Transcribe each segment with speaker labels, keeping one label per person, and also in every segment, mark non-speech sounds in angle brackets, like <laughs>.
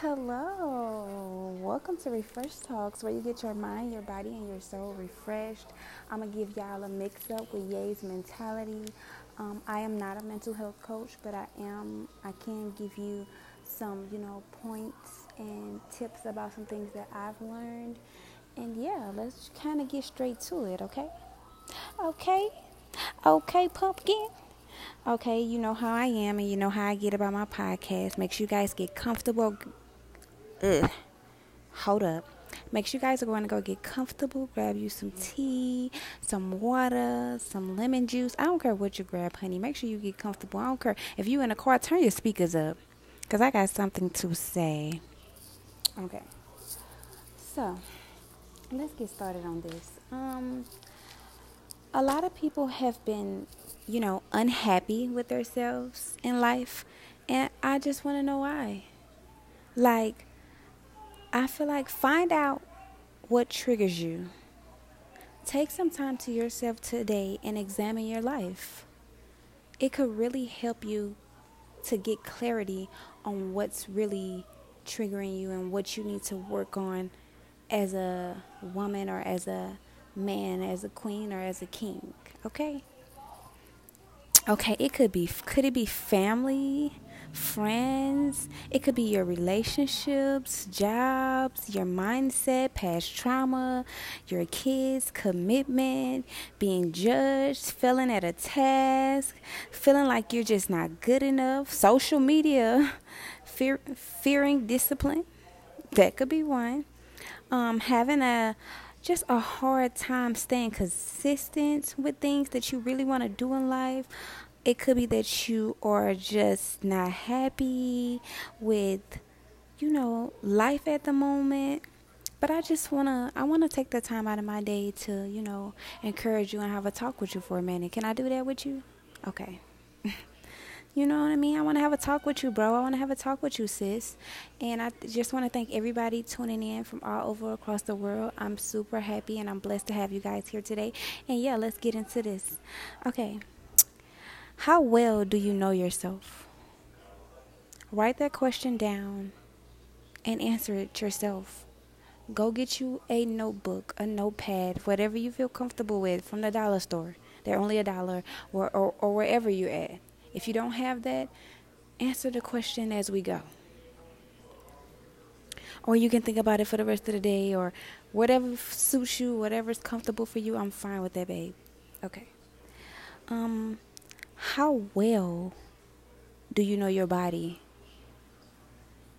Speaker 1: Hello, welcome to Refresh Talks, where you get your mind, your body, and your soul refreshed. I'm gonna give y'all a mix up with Yae's mentality. Um, I am not a mental health coach, but I am. I can give you some, you know, points and tips about some things that I've learned. And yeah, let's kind of get straight to it, okay? Okay, okay, pumpkin. Okay, you know how I am and you know how I get about my podcast. Make sure you guys get comfortable ugh, hold up. Make sure you guys are going to go get comfortable. Grab you some tea, some water, some lemon juice. I don't care what you grab, honey. Make sure you get comfortable. I don't care if you in a car. Turn your speakers up, cause I got something to say. Okay. So let's get started on this. Um, a lot of people have been, you know, unhappy with themselves in life, and I just want to know why. Like I feel like find out what triggers you. Take some time to yourself today and examine your life. It could really help you to get clarity on what's really triggering you and what you need to work on as a woman or as a man, as a queen or as a king. Okay? Okay, it could be could it be family? Friends, it could be your relationships, jobs, your mindset, past trauma, your kids, commitment, being judged, failing at a task, feeling like you're just not good enough, social media, <laughs> fear, fearing discipline. That could be one. Um, having a just a hard time staying consistent with things that you really want to do in life. It could be that you are just not happy with, you know, life at the moment. But I just wanna I wanna take the time out of my day to, you know, encourage you and have a talk with you for a minute. Can I do that with you? Okay. <laughs> You know what I mean? I want to have a talk with you, bro. I want to have a talk with you, sis. And I just want to thank everybody tuning in from all over across the world. I'm super happy and I'm blessed to have you guys here today. And yeah, let's get into this. Okay. How well do you know yourself? Write that question down and answer it yourself. Go get you a notebook, a notepad, whatever you feel comfortable with from the dollar store. They're only a dollar or, or, or wherever you're at. If you don't have that, answer the question as we go. Or you can think about it for the rest of the day or whatever suits you, whatever's comfortable for you. I'm fine with that, babe. Okay. Um, how well do you know your body?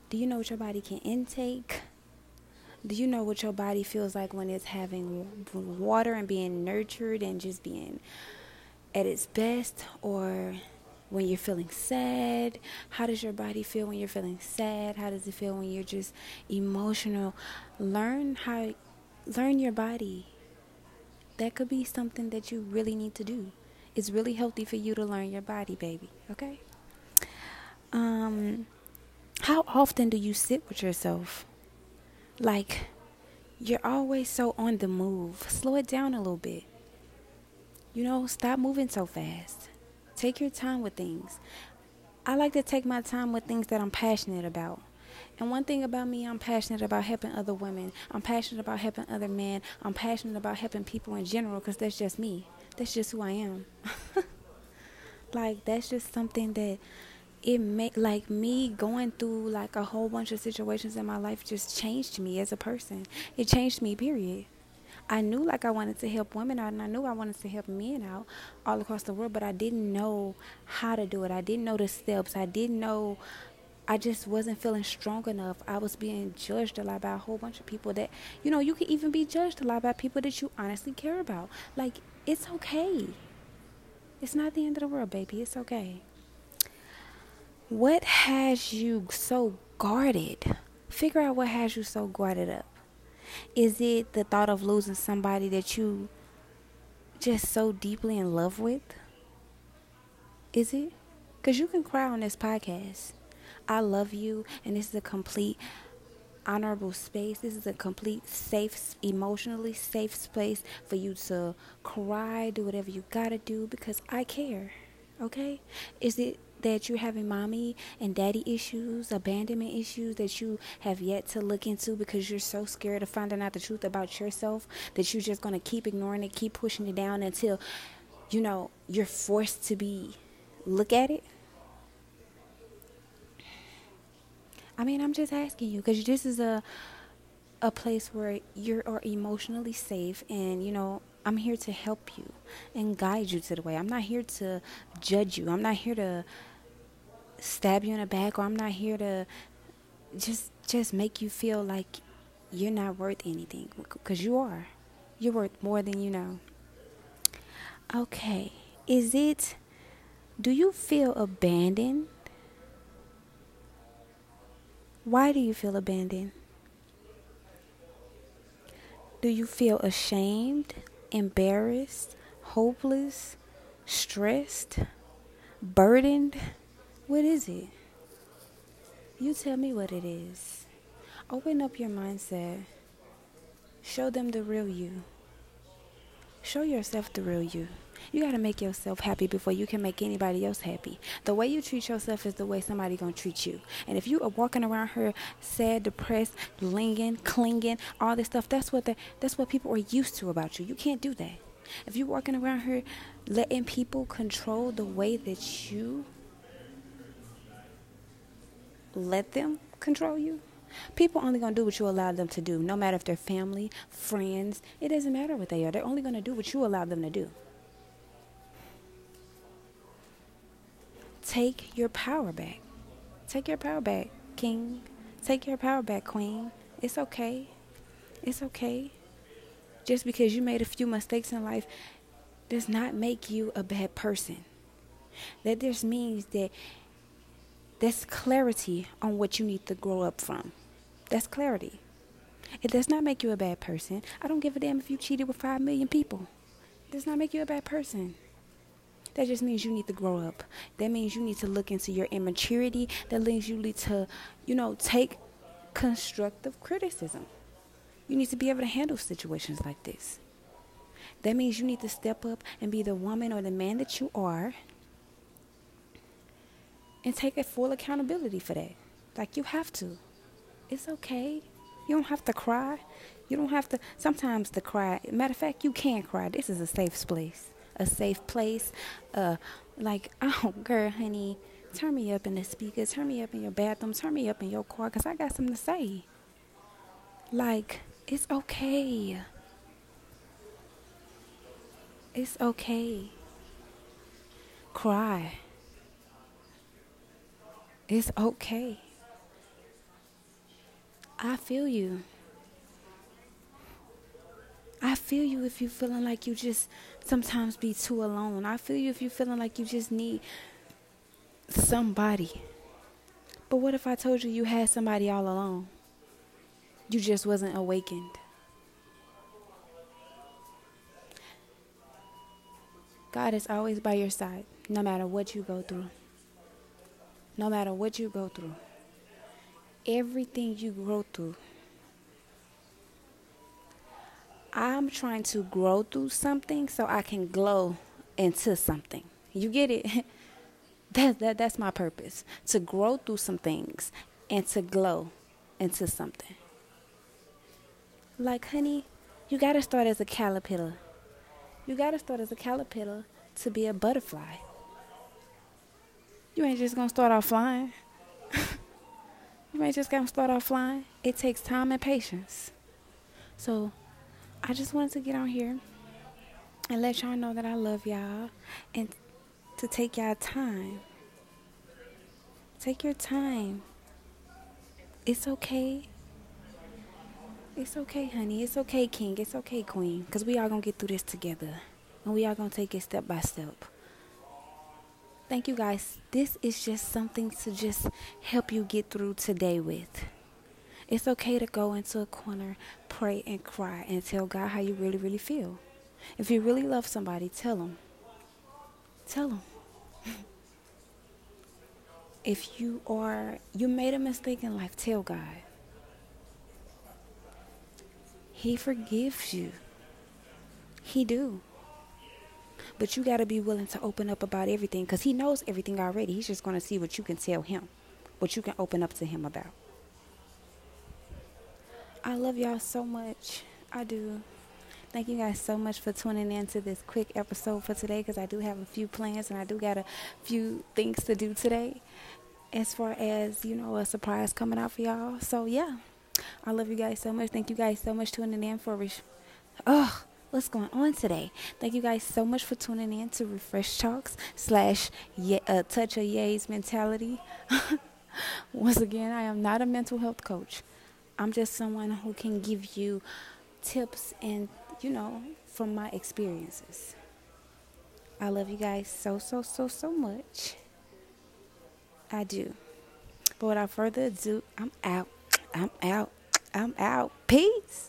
Speaker 1: Do you know what your body can intake? Do you know what your body feels like when it's having water and being nurtured and just being at its best? Or when you're feeling sad? How does your body feel when you're feeling sad? How does it feel when you're just emotional? Learn how, learn your body. That could be something that you really need to do it's really healthy for you to learn your body, baby. Okay? Um, how often do you sit with yourself? Like, you're always so on the move. Slow it down a little bit. You know, stop moving so fast. Take your time with things. I like to take my time with things that I'm passionate about. And one thing about me, I'm passionate about helping other women. I'm passionate about helping other men. I'm passionate about helping people in general because that's just me that's just who I am. <laughs> like that's just something that it make like me going through like a whole bunch of situations in my life just changed me as a person. It changed me, period. I knew like I wanted to help women out and I knew I wanted to help men out all across the world, but I didn't know how to do it. I didn't know the steps. I didn't know I just wasn't feeling strong enough. I was being judged a lot by a whole bunch of people that, you know, you can even be judged a lot by people that you honestly care about. Like, it's okay. It's not the end of the world, baby. It's okay. What has you so guarded? Figure out what has you so guarded up. Is it the thought of losing somebody that you just so deeply in love with? Is it? Because you can cry on this podcast. I love you, and this is a complete honorable space. This is a complete safe, emotionally safe space for you to cry, do whatever you gotta do because I care. Okay? Is it that you're having mommy and daddy issues, abandonment issues that you have yet to look into because you're so scared of finding out the truth about yourself that you're just to keep ignoring it, keep pushing it down until, you know, you're forced to be, look at it? I mean, I'm just asking you because this is a a place where you are emotionally safe and you know I'm here to help you and guide you to the way. I'm not here to judge you. I'm not here to stab you in the back or I'm not here to just just make you feel like you're not worth anything cuz you are. You're worth more than you know. Okay. Is it do you feel abandoned? Why do you feel abandoned? Do you feel ashamed, embarrassed, hopeless, stressed, burdened? What is it? You tell me what it is. Open up your mindset. Show them the real you. Show yourself the real you. You got to make yourself happy before you can make anybody else happy. The way you treat yourself is the way somebody going to treat you. And if you are walking around here sad, depressed, linging, clinging, all this stuff, that's what that's what people are used to about you. You can't do that. If you're walking around here letting people control the way that you let them control you, People only gonna do what you allow them to do, no matter if they're family, friends. It doesn't matter what they are. They're only gonna do what you allow them to do. Take your power back. Take your power back, King. Take your power back, Queen. It's okay. It's okay. Just because you made a few mistakes in life does not make you a bad person. That just means that there's clarity on what you need to grow up from. That's clarity. It does not make you a bad person. I don't give a damn if you cheated with five million people. It does not make you a bad person. That just means you need to grow up. That means you need to look into your immaturity. That means you need to, you know, take constructive criticism. You need to be able to handle situations like this. That means you need to step up and be the woman or the man that you are and take a full accountability for that. Like you have to. It's okay. You don't have to cry. You don't have to. Sometimes the cry. Matter of fact, you can cry. This is a safe place a safe place. Uh, like, <laughs> oh, girl, honey, turn me up in the speaker, turn me up in your bathroom, turn me up in your car, because I got something to say. Like, it's okay. It's okay. Cry. It's okay. I feel you. I feel you if you're feeling like you just sometimes be too alone. I feel you if you're feeling like you just need somebody. But what if I told you you had somebody all along? You just wasn't awakened. God is always by your side, no matter what you go through. No matter what you go through. Everything you go through I'm trying to grow through something so I can glow into something. You get it? <laughs> that, that that's my purpose. To grow through some things and to glow into something. Like honey, you got to start as a caterpillar. You got to start as a caterpillar to be a butterfly. You ain't just to start off flying. <laughs> you ain't just to start off flying. It takes time and patience. So I just wanted to get on here and let y'all know that I love y'all and to take y'all time. Take your time. It's okay. It's okay, honey. It's okay, King. It's okay, Queen. Because we all going to get through this together. And we all going to take it step by step. Thank you, guys. This is just something to just help you get through today with. It's okay to go into a corner, pray, and cry and tell God how you really, really feel. If you really love somebody, tell them. Tell them. <laughs> if you are you made a mistake in life, tell God. He forgives you. He do. But you got to be willing to open up about everything because he knows everything already. He's just going to see what you can tell him, what you can open up to him about. I love y'all so much. I do. Thank you guys so much for tuning in to this quick episode for today because I do have a few plans and I do got a few things to do today as far as, you know, a surprise coming out for y'all. So, yeah. I love you guys so much. Thank you guys so much tuning in for. Re- oh, what's going on today? Thank you guys so much for tuning in to Refresh Talks slash ye- uh, Touch of Yae's Mentality. <laughs> Once again, I am not a mental health coach. I'm just someone who can give you tips and, you know, from my experiences. I love you guys so, so, so, so much. I do. But without further ado, I'm out. I'm out. I'm out. Peace.